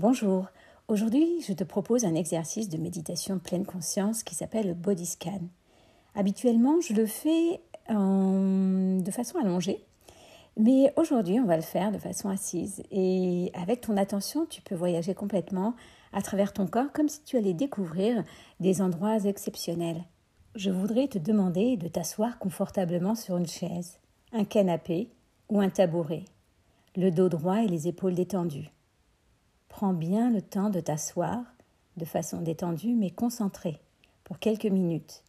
Bonjour, aujourd'hui je te propose un exercice de méditation pleine conscience qui s'appelle le body scan. Habituellement je le fais de façon allongée, mais aujourd'hui on va le faire de façon assise et avec ton attention tu peux voyager complètement à travers ton corps comme si tu allais découvrir des endroits exceptionnels. Je voudrais te demander de t'asseoir confortablement sur une chaise, un canapé ou un tabouret, le dos droit et les épaules détendues. Prends bien le temps de t'asseoir de façon détendue mais concentrée pour quelques minutes.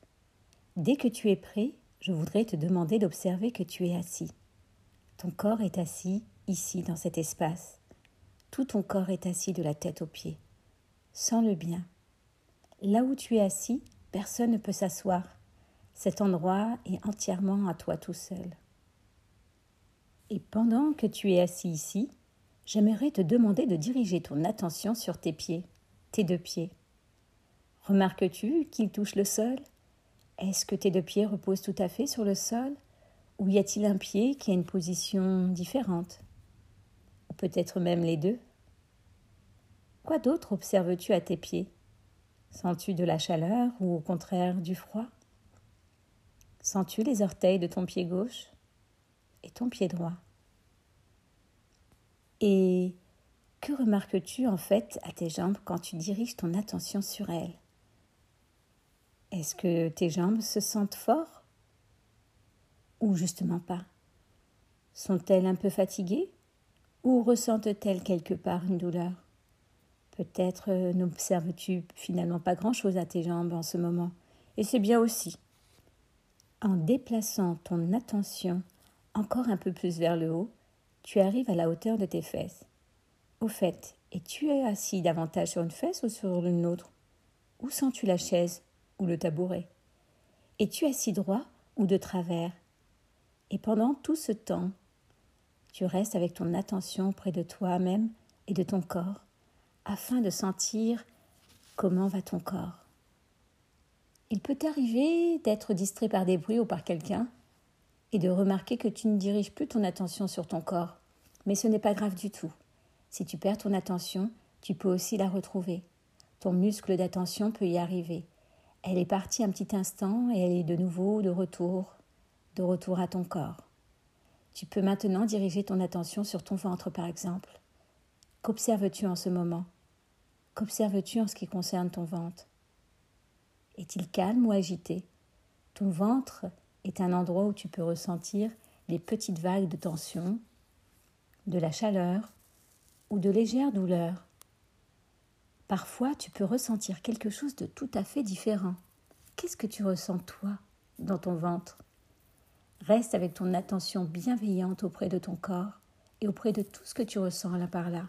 Dès que tu es prêt, je voudrais te demander d'observer que tu es assis. Ton corps est assis ici dans cet espace. Tout ton corps est assis de la tête aux pieds. Sens-le bien. Là où tu es assis, personne ne peut s'asseoir. Cet endroit est entièrement à toi tout seul. Et pendant que tu es assis ici, j'aimerais te demander de diriger ton attention sur tes pieds, tes deux pieds. Remarques-tu qu'ils touchent le sol? Est-ce que tes deux pieds reposent tout à fait sur le sol? Ou y a-t-il un pied qui a une position différente? Ou peut-être même les deux? Quoi d'autre observes-tu à tes pieds? Sens-tu de la chaleur ou au contraire du froid? Sens-tu les orteils de ton pied gauche et ton pied droit? Et que remarques-tu en fait à tes jambes quand tu diriges ton attention sur elles Est-ce que tes jambes se sentent fort Ou justement pas? Sont-elles un peu fatiguées? Ou ressentent-elles quelque part une douleur? Peut-être euh, n'observes-tu finalement pas grand-chose à tes jambes en ce moment? Et c'est bien aussi. En déplaçant ton attention encore un peu plus vers le haut, tu arrives à la hauteur de tes fesses. Au fait, es-tu assis davantage sur une fesse ou sur une autre? Où sens-tu la chaise ou le tabouret? Es-tu assis droit ou de travers? Et pendant tout ce temps, tu restes avec ton attention près de toi-même et de ton corps, afin de sentir comment va ton corps. Il peut t'arriver d'être distrait par des bruits ou par quelqu'un, et de remarquer que tu ne diriges plus ton attention sur ton corps. Mais ce n'est pas grave du tout. Si tu perds ton attention, tu peux aussi la retrouver. Ton muscle d'attention peut y arriver. Elle est partie un petit instant et elle est de nouveau de retour, de retour à ton corps. Tu peux maintenant diriger ton attention sur ton ventre par exemple. Qu'observes-tu en ce moment? Qu'observes-tu en ce qui concerne ton ventre? Est-il calme ou agité? Ton ventre est un endroit où tu peux ressentir les petites vagues de tension, de la chaleur ou de légères douleurs. Parfois, tu peux ressentir quelque chose de tout à fait différent. Qu'est-ce que tu ressens, toi, dans ton ventre? Reste avec ton attention bienveillante auprès de ton corps et auprès de tout ce que tu ressens là par là.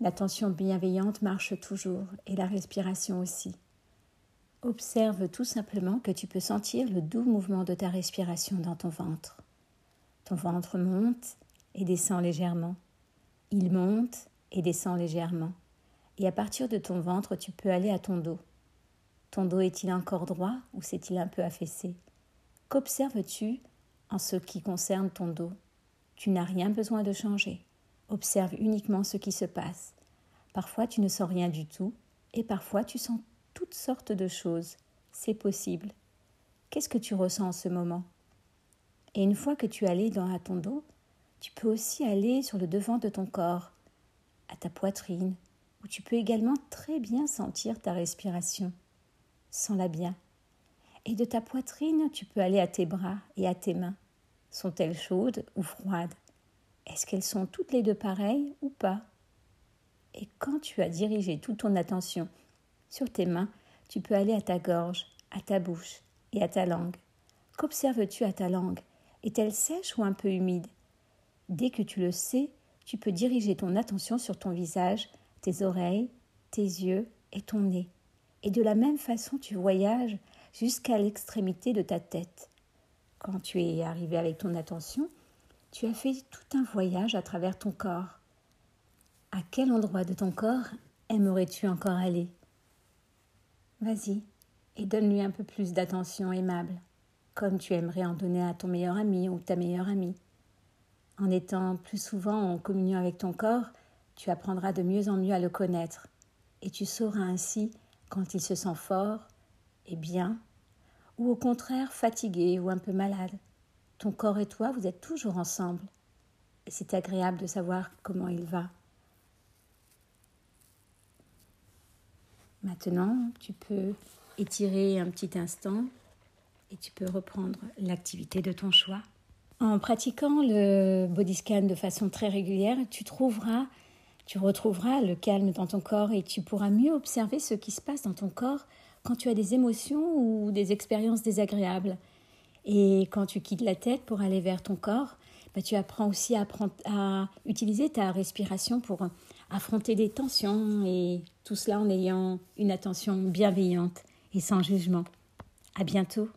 L'attention bienveillante marche toujours et la respiration aussi. Observe tout simplement que tu peux sentir le doux mouvement de ta respiration dans ton ventre. Ton ventre monte et descend légèrement. Il monte et descend légèrement. Et à partir de ton ventre, tu peux aller à ton dos. Ton dos est-il encore droit ou s'est-il un peu affaissé? Qu'observes-tu en ce qui concerne ton dos? Tu n'as rien besoin de changer. Observe uniquement ce qui se passe. Parfois tu ne sens rien du tout et parfois tu sens toutes sortes de choses. C'est possible. Qu'est-ce que tu ressens en ce moment? Et une fois que tu es allé dans, à ton dos, tu peux aussi aller sur le devant de ton corps, à ta poitrine, où tu peux également très bien sentir ta respiration. Sens-la bien. Et de ta poitrine, tu peux aller à tes bras et à tes mains. Sont-elles chaudes ou froides? Est-ce qu'elles sont toutes les deux pareilles ou pas? Et quand tu as dirigé toute ton attention sur tes mains, tu peux aller à ta gorge, à ta bouche et à ta langue. Qu'observes-tu à ta langue? Est-elle sèche ou un peu humide? Dès que tu le sais, tu peux diriger ton attention sur ton visage, tes oreilles, tes yeux et ton nez. Et de la même façon, tu voyages jusqu'à l'extrémité de ta tête. Quand tu es arrivé avec ton attention, tu as fait tout un voyage à travers ton corps. À quel endroit de ton corps aimerais-tu encore aller? Vas-y et donne-lui un peu plus d'attention aimable, comme tu aimerais en donner à ton meilleur ami ou ta meilleure amie. En étant plus souvent en communion avec ton corps, tu apprendras de mieux en mieux à le connaître et tu sauras ainsi quand il se sent fort et bien ou au contraire fatigué ou un peu malade. Ton corps et toi, vous êtes toujours ensemble et c'est agréable de savoir comment il va. Maintenant, tu peux étirer un petit instant et tu peux reprendre l'activité de ton choix. En pratiquant le body scan de façon très régulière, tu trouveras, tu retrouveras le calme dans ton corps et tu pourras mieux observer ce qui se passe dans ton corps quand tu as des émotions ou des expériences désagréables. Et quand tu quittes la tête pour aller vers ton corps, bah, tu apprends aussi à, à, utiliser ta respiration pour affronter des tensions et tout cela en ayant une attention bienveillante et sans jugement. À bientôt.